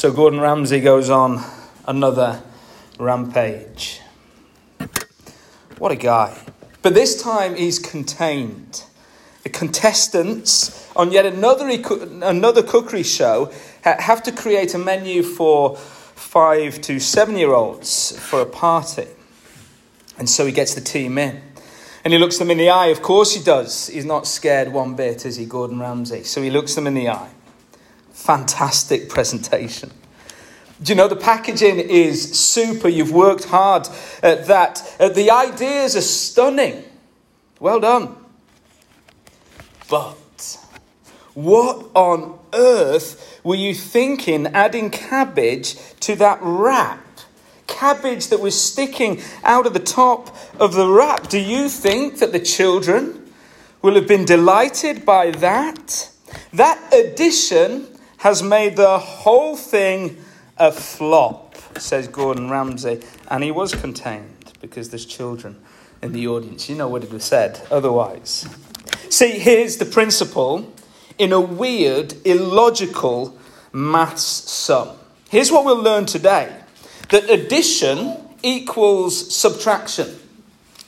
So Gordon Ramsay goes on another rampage. What a guy. But this time he's contained. The contestants on yet another, another cookery show have to create a menu for five to seven year olds for a party. And so he gets the team in. And he looks them in the eye. Of course he does. He's not scared one bit, is he, Gordon Ramsay? So he looks them in the eye. Fantastic presentation. Do you know the packaging is super? You've worked hard at that. Uh, the ideas are stunning. Well done. But what on earth were you thinking adding cabbage to that wrap? Cabbage that was sticking out of the top of the wrap. Do you think that the children will have been delighted by that? That addition has made the whole thing a flop, says Gordon Ramsay. And he was contained because there's children in the audience. You know what it was said otherwise. See, here's the principle in a weird, illogical maths sum. Here's what we'll learn today that addition equals subtraction.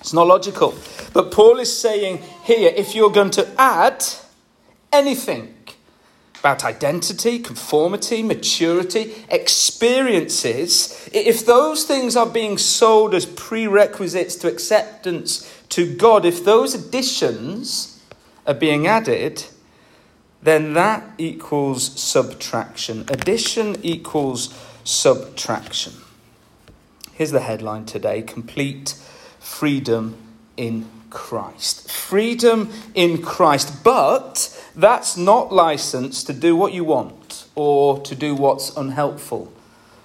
It's not logical. But Paul is saying here if you're going to add anything about identity, conformity, maturity, experiences, if those things are being sold as prerequisites to acceptance to God, if those additions are being added, then that equals subtraction. Addition equals subtraction. Here's the headline today Complete Freedom in Christ. Freedom in Christ. But that's not license to do what you want or to do what's unhelpful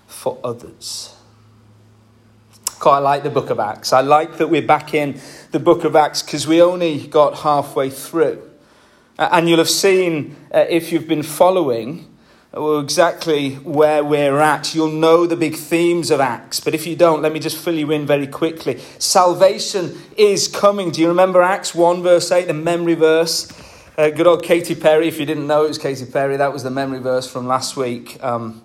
for others. Quite like the book of Acts. I like that we're back in the book of Acts because we only got halfway through. And you'll have seen, uh, if you've been following, exactly where we're at. You'll know the big themes of Acts, but if you don't, let me just fill you in very quickly. Salvation is coming. Do you remember Acts 1, verse 8, the memory verse? Uh, good old Katy Perry, if you didn't know it was Katy Perry, that was the memory verse from last week. Um,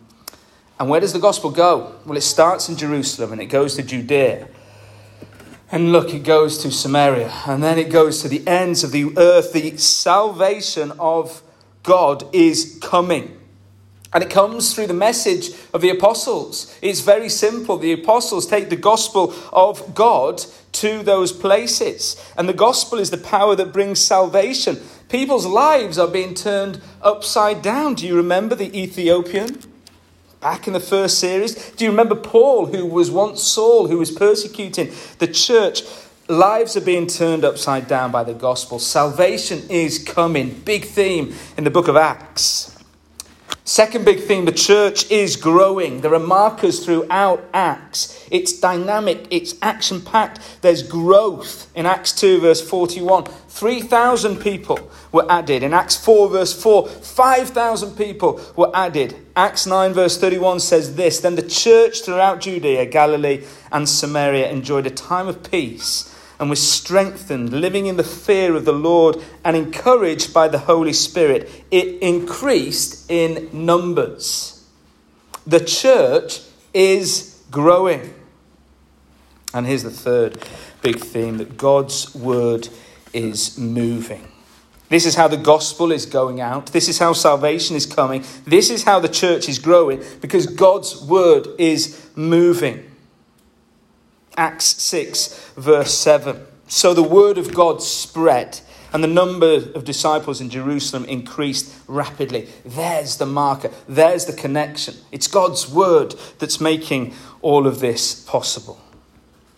and where does the gospel go? Well, it starts in Jerusalem and it goes to Judea. And look, it goes to Samaria, and then it goes to the ends of the earth. The salvation of God is coming. And it comes through the message of the apostles. It's very simple. The apostles take the gospel of God to those places. And the gospel is the power that brings salvation. People's lives are being turned upside down. Do you remember the Ethiopian? Back in the first series, do you remember Paul, who was once Saul, who was persecuting the church? Lives are being turned upside down by the gospel. Salvation is coming. Big theme in the book of Acts. Second big theme the church is growing. There are markers throughout Acts. It's dynamic, it's action packed. There's growth. In Acts 2, verse 41, 3,000 people were added. In Acts 4, verse 4, 5,000 people were added. Acts 9, verse 31 says this Then the church throughout Judea, Galilee, and Samaria enjoyed a time of peace and was strengthened, living in the fear of the Lord and encouraged by the Holy Spirit. It increased in numbers. The church is growing. And here's the third big theme that God's word is moving. This is how the gospel is going out. This is how salvation is coming. This is how the church is growing because God's word is moving. Acts 6, verse 7. So the word of God spread, and the number of disciples in Jerusalem increased rapidly. There's the marker, there's the connection. It's God's word that's making all of this possible.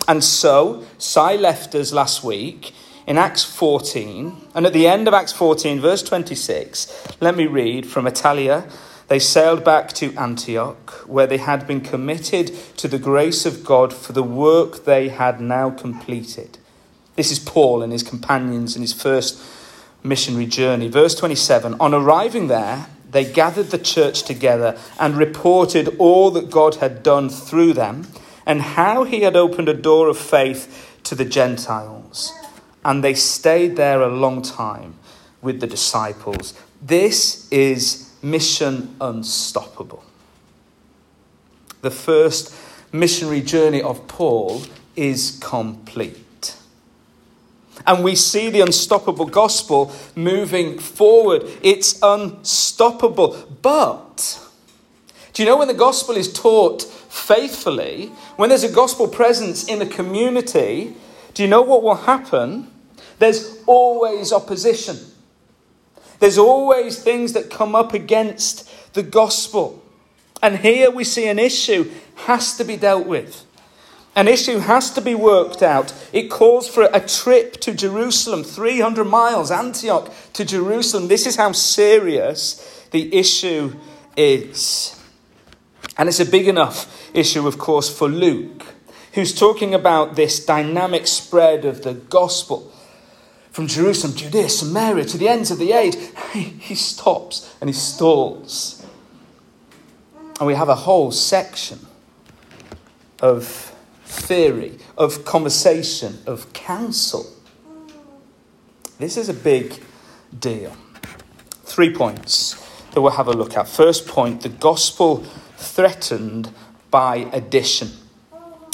And so, Si left us last week in Acts 14, and at the end of Acts 14, verse 26, let me read from Attalia they sailed back to Antioch, where they had been committed to the grace of God for the work they had now completed. This is Paul and his companions in his first missionary journey. Verse 27 On arriving there, they gathered the church together and reported all that God had done through them and how he had opened a door of faith to the Gentiles. And they stayed there a long time with the disciples. This is mission unstoppable. the first missionary journey of Paul is complete. And we see the unstoppable gospel moving forward. It's unstoppable. But, do you know when the gospel is taught faithfully, when there's a gospel presence in the community, do you know what will happen? There's always opposition. There's always things that come up against the gospel. And here we see an issue has to be dealt with. An issue has to be worked out. It calls for a trip to Jerusalem, 300 miles, Antioch to Jerusalem. This is how serious the issue is. And it's a big enough issue, of course, for Luke, who's talking about this dynamic spread of the gospel from Jerusalem, Judea, Samaria to the ends of the age. He stops and he stalls. And we have a whole section of theory, of conversation, of counsel. This is a big deal. Three points that we'll have a look at. First point the gospel threatened by addition.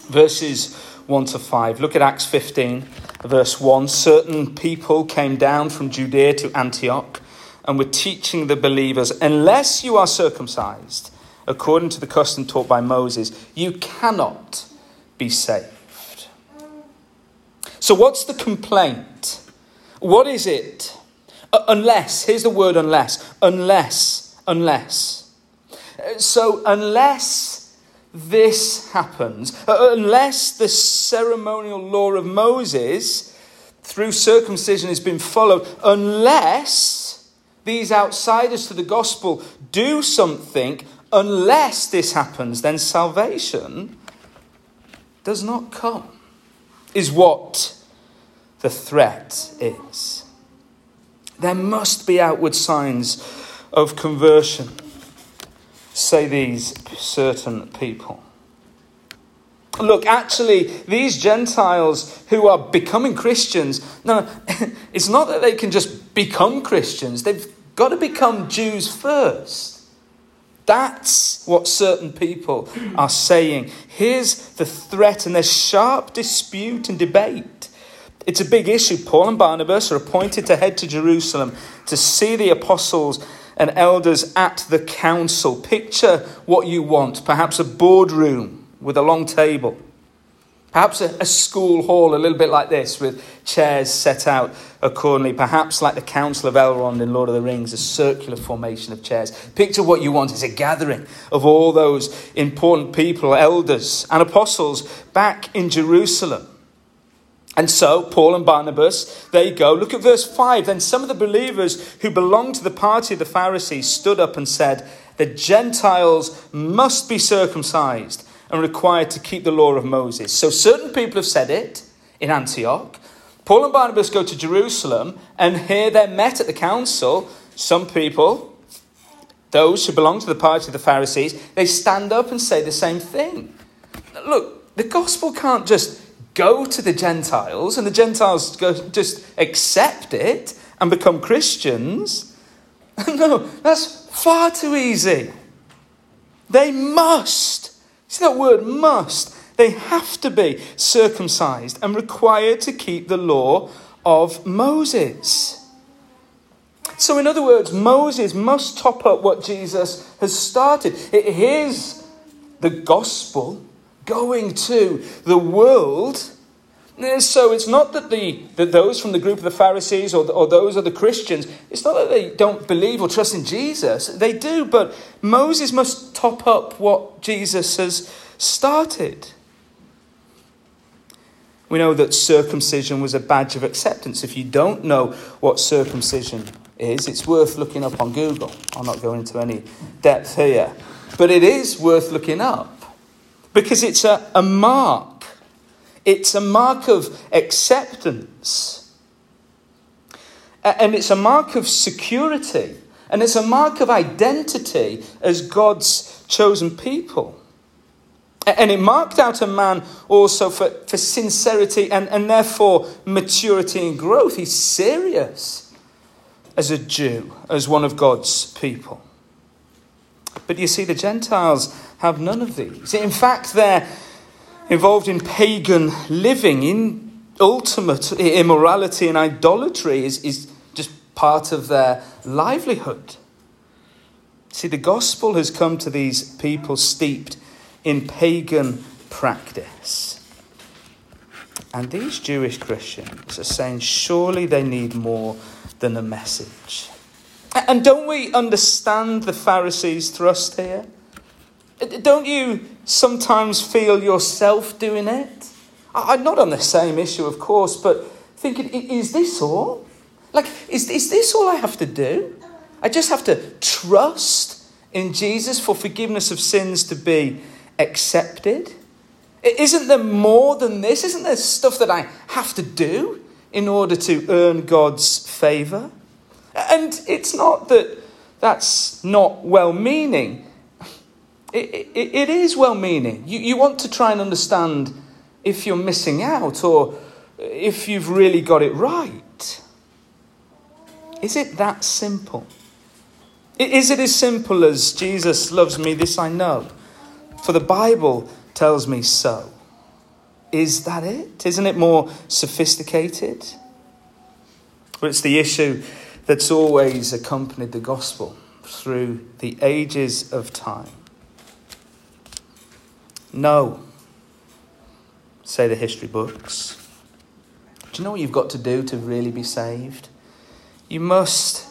Verses 1 to 5. Look at Acts 15, verse 1. Certain people came down from Judea to Antioch and were teaching the believers, unless you are circumcised according to the custom taught by Moses, you cannot be saved. So, what's the complaint? What is it? Uh, unless, here's the word unless, unless, unless. So, unless this happens, uh, unless the ceremonial law of Moses through circumcision has been followed, unless these outsiders to the gospel do something, unless this happens, then salvation does not come, is what the threat is. There must be outward signs of conversion, say these certain people. Look, actually, these Gentiles who are becoming Christians, no, it's not that they can just become Christians, they've got to become Jews first. That's what certain people are saying. Here's the threat, and there's sharp dispute and debate. It's a big issue. Paul and Barnabas are appointed to head to Jerusalem to see the apostles and elders at the council. Picture what you want perhaps a boardroom with a long table Perhaps a, a, school hall, a little bit like this, with chairs set out accordingly. Perhaps like the Council of Elrond in Lord of the Rings, a circular formation of chairs. Picture what you want is a gathering of all those important people, elders and apostles back in Jerusalem. And so, Paul and Barnabas, they go. Look at verse 5. Then some of the believers who belonged to the party of the Pharisees stood up and said, The Gentiles must be circumcised and required to keep the law of Moses. So certain people have said it in Antioch. Paul and Barnabas go to Jerusalem, and here they're met at the council. Some people, those who belong to the party of the Pharisees, they stand up and say the same thing. Look, the gospel can't just go to the Gentiles and the Gentiles go, just accept it and become Christians. no, that's far too easy. They must See that word must. They have to be circumcised and required to keep the law of Moses. So, in other words, Moses must top up what Jesus has started. It is the gospel going to the world eh, so it's not that, the, that those from the group of the Pharisees or, or those are the Christians, it's not that they don't believe or trust in Jesus. They do, but Moses must top up what Jesus has started. We know that circumcision was a badge of acceptance. If you don't know what circumcision is, it's worth looking up on Google. I'm not going into any depth here. But it is worth looking up because it's a, a mark it's a mark of acceptance. And it's a mark of security. And it's a mark of identity as God's chosen people. And it marked out a man also for, for sincerity and, and therefore maturity and growth. He's serious as a Jew, as one of God's people. But you see, the Gentiles have none of these. In fact, they're involved in pagan living, in ultimate immorality and idolatry is, is just part of their livelihood. See, the gospel has come to these people steeped in pagan practice. And these Jewish Christians are saying, surely they need more than a message. And don't we understand the Pharisees' thrust here? Don't you sometimes feel yourself doing it? I'm not on the same issue, of course, but thinking, is this all? Like, is, is this all I have to do? I just have to trust in Jesus for forgiveness of sins to be accepted? Isn't there more than this? Isn't there stuff that I have to do in order to earn God's favour? And it's not that that's not well meaning. It, it, it is well meaning. You, you want to try and understand if you're missing out or if you've really got it right. Is it that simple? Is it as simple as Jesus loves me, this I know? For the Bible tells me so. Is that it? Isn't it more sophisticated? Well, it's the issue that's always accompanied the gospel through the ages of time. No, say the history books. Do you know what you've got to do to really be saved? You must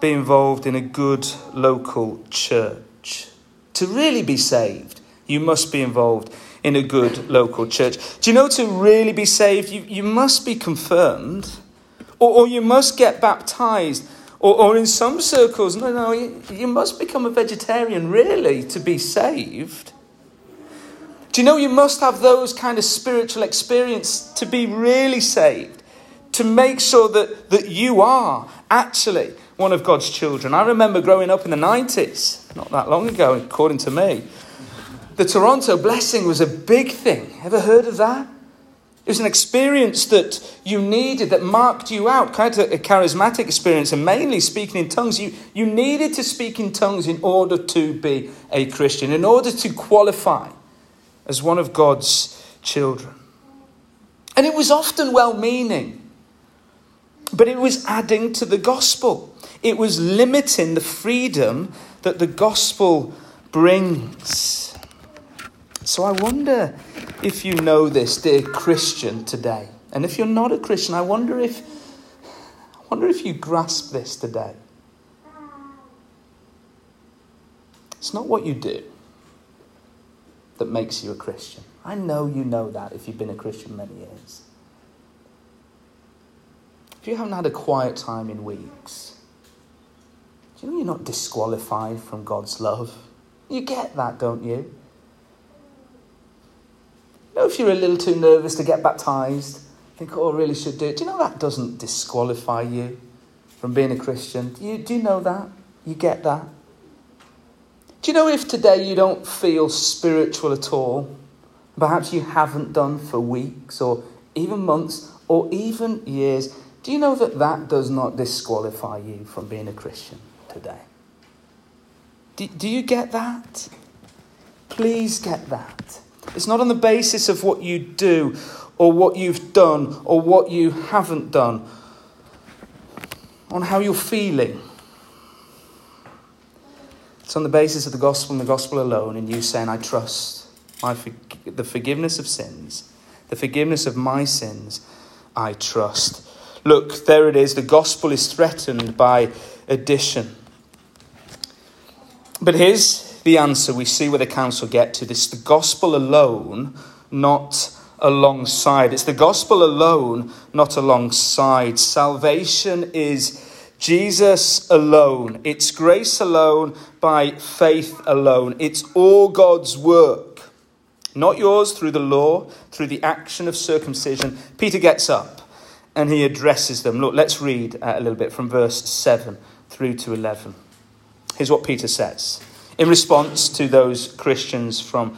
be involved in a good local church. To really be saved, you must be involved in a good local church. Do you know to really be saved, you, you must be confirmed, or, or you must get baptized, or, or in some circles, no, no, you, you must become a vegetarian, really, to be saved. Do you know you must have those kind of spiritual experience to be really saved? To make sure that, that you are actually one of God's children. I remember growing up in the 90s, not that long ago, according to me. The Toronto blessing was a big thing. Ever heard of that? It was an experience that you needed, that marked you out, kind of a charismatic experience, and mainly speaking in tongues. You, you needed to speak in tongues in order to be a Christian, in order to qualify as one of God's children. And it was often well meaning, but it was adding to the gospel. It was limiting the freedom that the gospel brings. So I wonder if you know this, dear Christian, today. And if you're not a Christian, I wonder if I wonder if you grasp this today. It's not what you do that makes you a Christian. I know you know that if you've been a Christian many years. If you haven't had a quiet time in weeks, do you know you're not disqualified from God's love? You get that, don't you? Know, if you're a little too nervous to get baptized, think, oh, I really should do it. Do you know that doesn't disqualify you from being a Christian? Do you, do you know that? You get that? Do you know if today you don't feel spiritual at all? Perhaps you haven't done for weeks or even months or even years. Do you know that that does not disqualify you from being a Christian today? Do, do you get that? Please get that. It's not on the basis of what you do or what you've done or what you haven't done, on how you're feeling it's on the basis of the gospel and the gospel alone, and you saying, I trust my, the forgiveness of sins, the forgiveness of my sins, I trust. Look, there it is. The gospel is threatened by addition. But here's the answer we see where the council get to this the gospel alone, not alongside. It's the gospel alone, not alongside. Salvation is Jesus alone. It's grace alone by faith alone. It's all God's work, not yours through the law, through the action of circumcision. Peter gets up and he addresses them. Look, let's read uh, a little bit from verse 7 through to 11. Here's what Peter says in response to those Christians from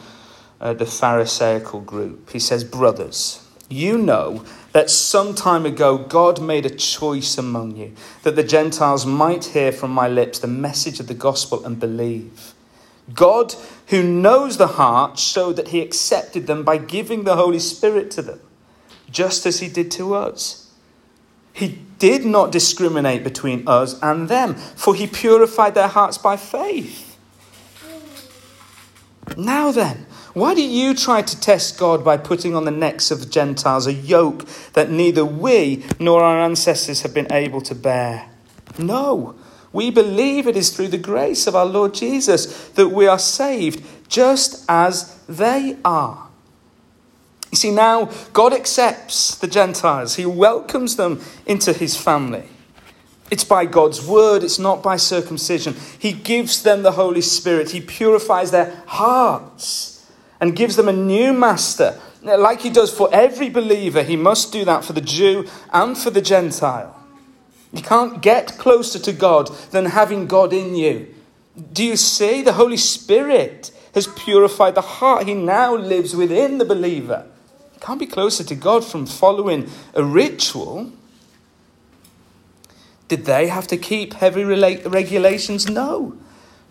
uh, the Pharisaical group. He says, Brothers, you know that some time ago God made a choice among you, that the Gentiles might hear from my lips the message of the gospel and believe. God, who knows the heart, showed that he accepted them by giving the Holy Spirit to them, just as he did to us. He did not discriminate between us and them, for he purified their hearts by faith. Now then, why do you try to test God by putting on the necks of the Gentiles a yoke that neither we nor our ancestors have been able to bear? No, we believe it is through the grace of our Lord Jesus that we are saved, just as they are. You see, now God accepts the Gentiles, He welcomes them into His family. It's by God's word, it's not by circumcision. He gives them the Holy Spirit, He purifies their hearts and gives them a new master. Like He does for every believer, He must do that for the Jew and for the Gentile. You can't get closer to God than having God in you. Do you see? The Holy Spirit has purified the heart. He now lives within the believer. You can't be closer to God from following a ritual. Did they have to keep heavy regulations? No.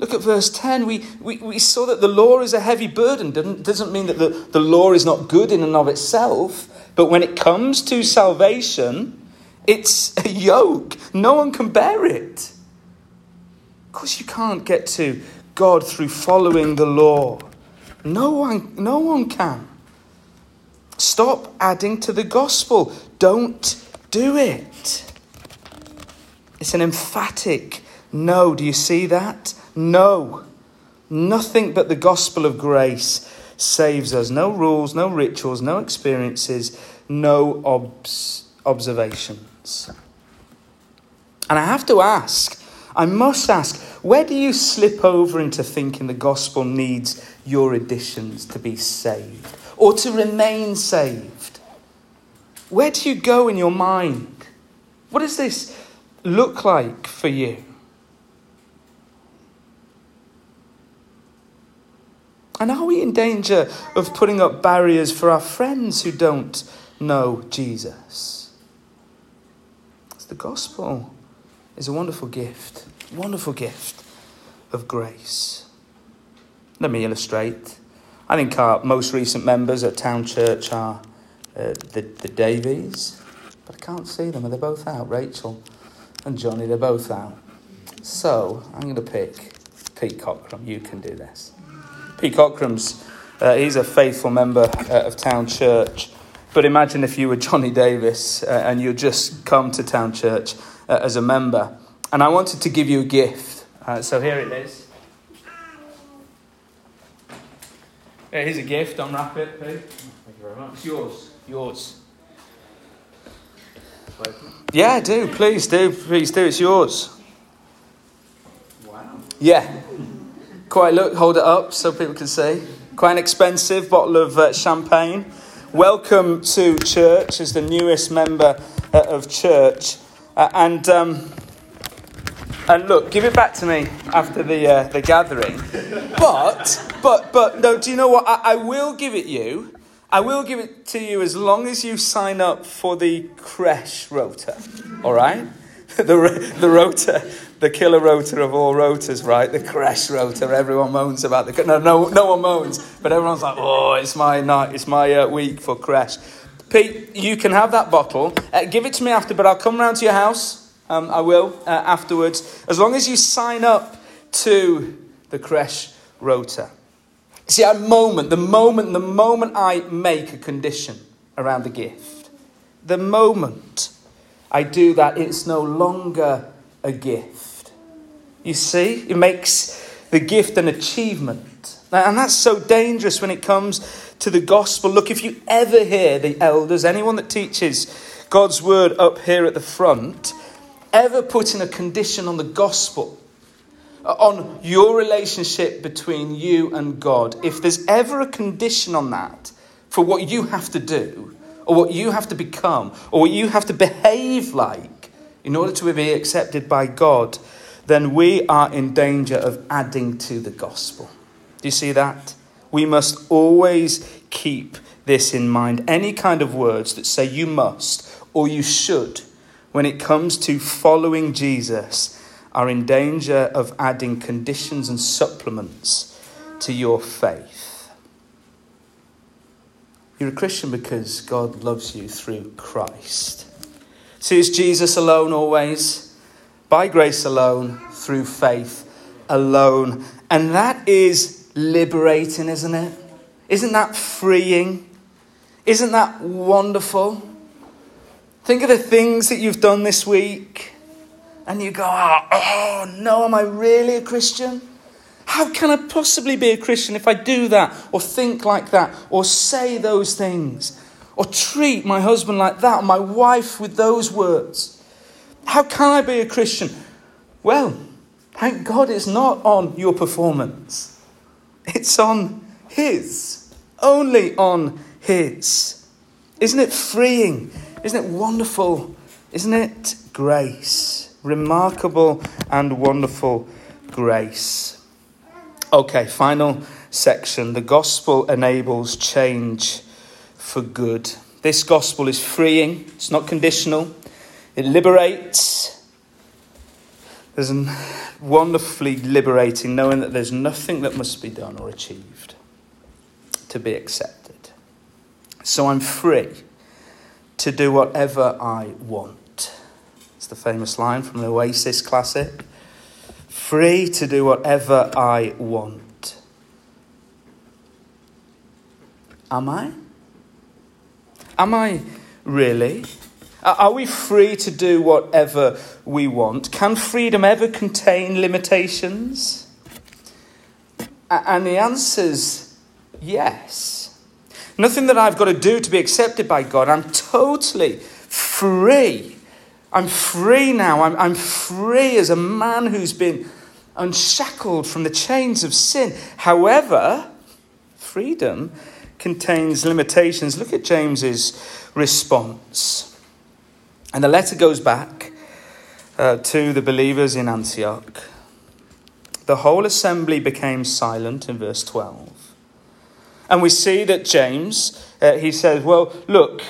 Look at verse 10. We, we, we saw that the law is a heavy burden. Doesn't, doesn't mean that the, the law is not good in and of itself. But when it comes to salvation, it's a yoke. No one can bear it. Of course, you can't get to God through following the law. No one, no one can. Stop adding to the gospel. Don't do it. It's an emphatic no. Do you see that? No. Nothing but the gospel of grace saves us. No rules, no rituals, no experiences, no obs- observation. And I have to ask, I must ask, where do you slip over into thinking the gospel needs your additions to be saved or to remain saved? Where do you go in your mind? What is this look like for you? And are we in danger of putting up barriers for our friends who don't know Jesus? The gospel is a wonderful gift, wonderful gift of grace. Let me illustrate. I think our most recent members at Town Church are uh, the, the Davies, but I can't see them. Are they both out? Rachel and Johnny, they're both out. So I'm going to pick Pete Cockram. You can do this. Pete Cockram's, uh, he's a faithful member uh, of Town Church. But imagine if you were Johnny Davis uh, and you just come to Town Church uh, as a member. And I wanted to give you a gift. Uh, so here it is. Here's a gift. Unwrap it, Pete. Thank you very much. It's yours. Yours. Yeah, do. Please do. Please do. It's yours. Wow. Yeah. Quite look, hold it up so people can see. Quite an expensive bottle of uh, champagne. Welcome to church as the newest member uh, of church. Uh, and, um, and look, give it back to me after the, uh, the gathering. But, but, but, no, do you know what? I, I will give it you. I will give it to you as long as you sign up for the creche rota. All right? the, the rota, the killer rota of all rotas, right? The crash rota. Everyone moans about the no, no, no one moans, but everyone's like, oh, it's my night, it's my uh, week for crash. Pete, you can have that bottle. Uh, give it to me after, but I'll come round to your house. Um, I will uh, afterwards, as long as you sign up to the crash rota. See, at moment, the moment, the moment I make a condition around the gift, the moment I do that, it's no longer a gift. You see, it makes the gift an achievement. And that's so dangerous when it comes to the gospel. Look, if you ever hear the elders, anyone that teaches God's word up here at the front, ever putting a condition on the gospel, Uh, on your relationship between you and God, if there's ever a condition on that for what you have to do, or what you have to become or what you have to behave like in order to be accepted by God, then we are in danger of adding to the gospel. Do you see that? We must always keep this in mind. Any kind of words that say you must or you should when it comes to following Jesus are in danger of adding conditions and supplements to your faith. You're a Christian because God loves you through Christ. See, it's Jesus alone always, by grace alone, through faith alone. And that is liberating, isn't it? Isn't that freeing? Isn't that wonderful? Think of the things that you've done this week, and you go, oh, oh no, am I really a Christian? How can I possibly be a Christian if I do that, or think like that, or say those things, or treat my husband like that, or my wife with those words? How can I be a Christian? Well, thank God it's not on your performance, it's on His, only on His. Isn't it freeing? Isn't it wonderful? Isn't it grace? Remarkable and wonderful grace. Okay, final section. The gospel enables change for good. This gospel is freeing, it's not conditional, it liberates. There's a wonderfully liberating knowing that there's nothing that must be done or achieved to be accepted. So I'm free to do whatever I want. The famous line from the Oasis classic free to do whatever I want. Am I? Am I really? Are we free to do whatever we want? Can freedom ever contain limitations? And the answer's yes. Nothing that I've got to do to be accepted by God. I'm totally free I'm free now. I'm, I'm free as a man who's been unshackled from the chains of sin. However, freedom contains limitations. Look at James's response. And the letter goes back uh, to the believers in Antioch. The whole assembly became silent in verse 12. And we see that James, uh, he says, Well, look,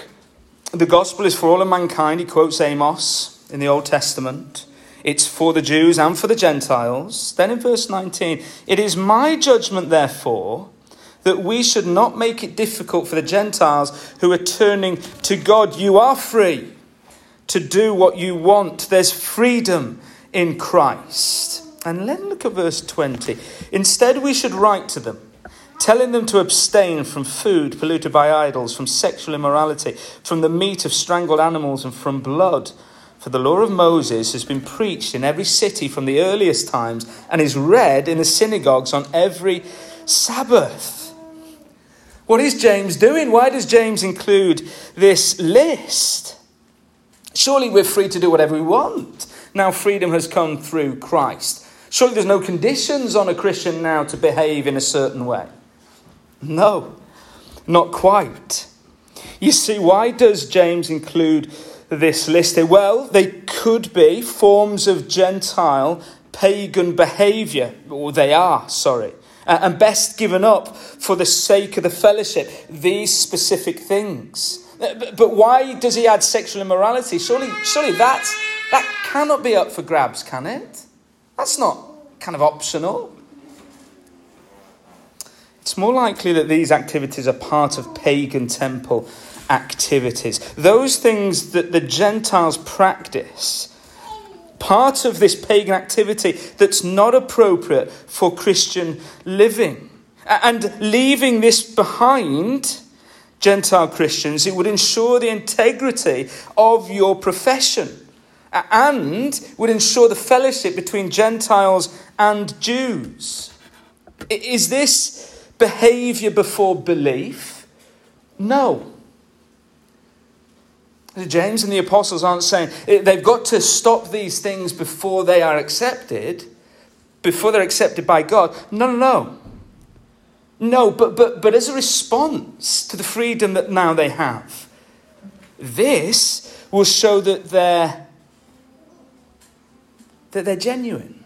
the gospel is for all of mankind. He quotes Amos in the Old Testament. It's for the Jews and for the Gentiles. Then in verse 19, it is my judgment, therefore, that we should not make it difficult for the Gentiles who are turning to God. You are free to do what you want, there's freedom in Christ. And then look at verse 20. Instead, we should write to them telling them to abstain from food polluted by idols, from sexual immorality, from the meat of strangled animals, and from blood. For the law of Moses has been preached in every city from the earliest times and is read in the synagogues on every Sabbath. What is James doing? Why does James include this list? Surely we're free to do whatever we want. Now freedom has come through Christ. Surely there's no conditions on a Christian now to behave in a certain way. No, not quite. You see, why does James include this list? Well, they could be forms of Gentile pagan behavior, or they are, sorry, and best given up for the sake of the fellowship, these specific things. Uh, but why does he add sexual immorality? Surely, surely that, that cannot be up for grabs, can it? That's not kind of optional. It's more likely that these activities are part of pagan temple activities. Those things that the Gentiles practice, part of this pagan activity that's not appropriate for Christian living. And leaving this behind, Gentile Christians, it would ensure the integrity of your profession and would ensure the fellowship between Gentiles and Jews. Is this behavior before belief? No. James and the apostles aren't saying eh, they've got to stop these things before they are accepted, before they're accepted by God. No, no, no. No, but, but, but as a response to the freedom that now they have, this will show that they're, that they're genuine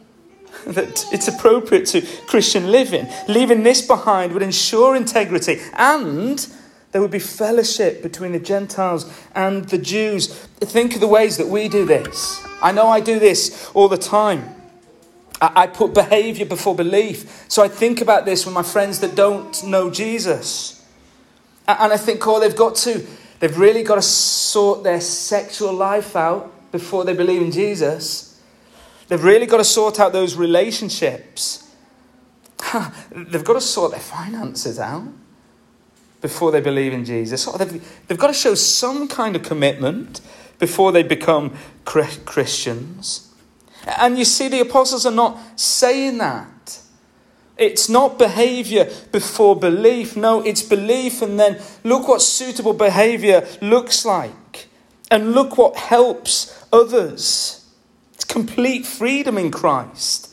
that it's appropriate to Christian living. Leaving this behind would ensure integrity and there would be fellowship between the Gentiles and the Jews. Think of the ways that we do this. I know I do this all the time. I, put behavior before belief. So I think about this with my friends that don't know Jesus. And I think, oh, they've got to, they've really got to sort their sexual life out before they believe in Jesus. They've really got to sort out those relationships. they've got to sort their finances out before they believe in Jesus. Or they've, they've got to show some kind of commitment before they become Christians. And you see, the apostles are not saying that. It's not behavior before belief. No, it's belief, and then look what suitable behavior looks like. And look what helps others. Complete freedom in Christ.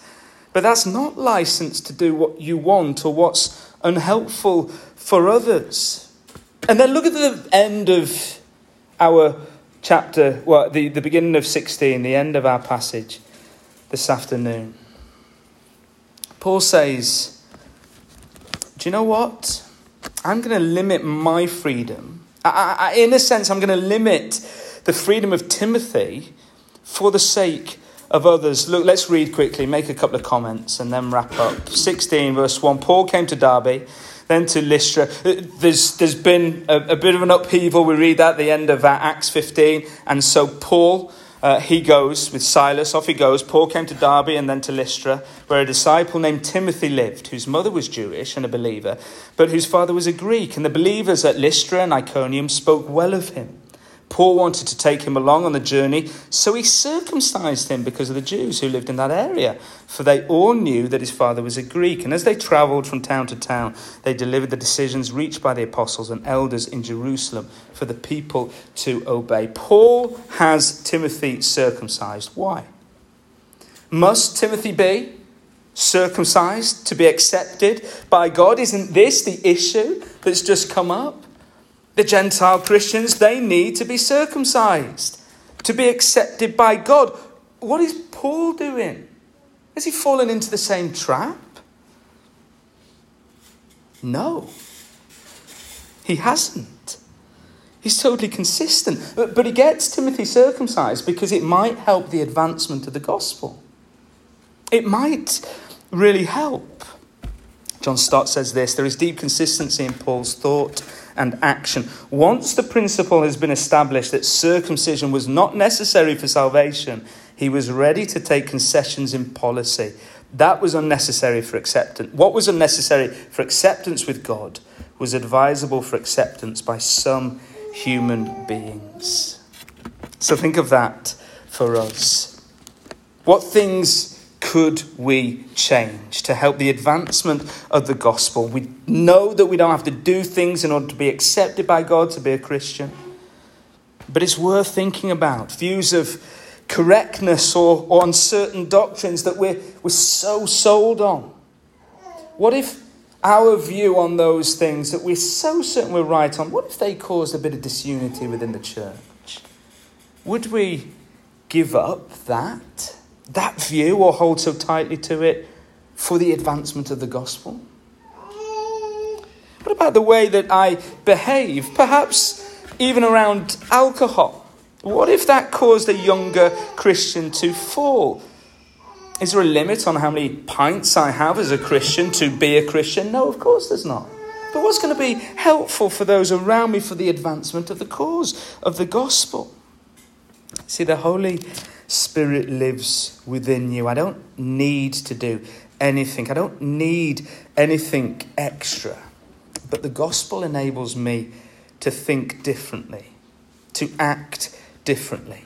But that's not license to do what you want or what's unhelpful for others. And then look at the end of our chapter, well, the, the beginning of 16, the end of our passage this afternoon. Paul says, Do you know what? I'm going to limit my freedom. I, I, in a sense, I'm going to limit the freedom of Timothy for the sake of others. Look, let's read quickly, make a couple of comments, and then wrap up. 16, verse 1 Paul came to Derbe, then to Lystra. There's, there's been a, a bit of an upheaval. We read that at the end of uh, Acts 15. And so Paul. Uh, he goes with Silas, off he goes. Paul came to Derbe and then to Lystra, where a disciple named Timothy lived, whose mother was Jewish and a believer, but whose father was a Greek. And the believers at Lystra and Iconium spoke well of him. Paul wanted to take him along on the journey, so he circumcised him because of the Jews who lived in that area, for they all knew that his father was a Greek. And as they travelled from town to town, they delivered the decisions reached by the apostles and elders in Jerusalem for the people to obey. Paul has Timothy circumcised. Why? Must Timothy be circumcised to be accepted by God? Isn't this the issue that's just come up? The Gentile Christians, they need to be circumcised to be accepted by God. What is Paul doing? Has he fallen into the same trap? No, he hasn't. He's totally consistent. But, but he gets Timothy circumcised because it might help the advancement of the gospel. It might really help. John Stott says this there is deep consistency in Paul's thought and action. Once the principle has been established that circumcision was not necessary for salvation, he was ready to take concessions in policy. That was unnecessary for acceptance. What was unnecessary for acceptance with God was advisable for acceptance by some human beings. So think of that for us. What things could we change to help the advancement of the gospel? We know that we don't have to do things in order to be accepted by God to be a Christian, but it's worth thinking about views of correctness or, or uncertain doctrines that we're, we're so sold on. What if our view on those things that we're so certain we're right on, what if they caused a bit of disunity within the church? Would we give up that? That view or hold so tightly to it for the advancement of the gospel? What about the way that I behave, perhaps even around alcohol? What if that caused a younger Christian to fall? Is there a limit on how many pints I have as a Christian to be a Christian? No, of course there's not. But what's going to be helpful for those around me for the advancement of the cause of the gospel? See, the Holy Spirit lives within you. I don't need to do anything, I don't need anything extra. But the gospel enables me to think differently, to act differently.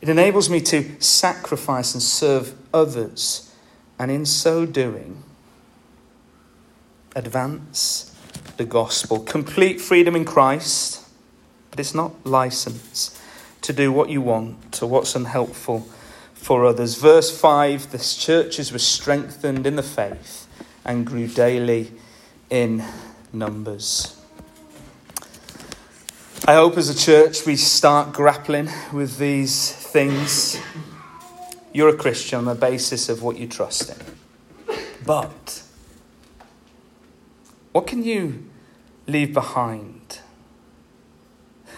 It enables me to sacrifice and serve others, and in so doing, advance the gospel. Complete freedom in Christ, but it's not license to do what you want to what's unhelpful for others. Verse 5 the churches were strengthened in the faith and grew daily in numbers. I hope as a church we start grappling with these things. You're a Christian on the basis of what you trust in. But what can you leave behind?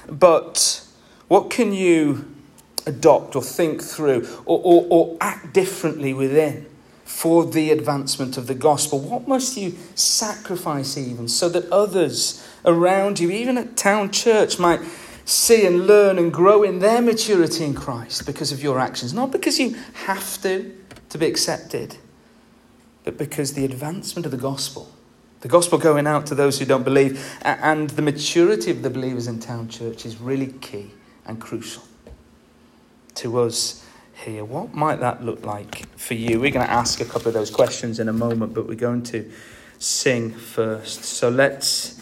But what can you adopt or think through or, or, or act differently within for the advancement of the gospel? What must you sacrifice, even, so that others around you, even at town church, might see and learn and grow in their maturity in Christ because of your actions? Not because you have to to be accepted, but because the advancement of the gospel, the gospel going out to those who don't believe, and the maturity of the believers in town church is really key and crucial to us here. What might that look like for you? We're going to ask a couple of those questions in a moment, but we're going to sing first. So let's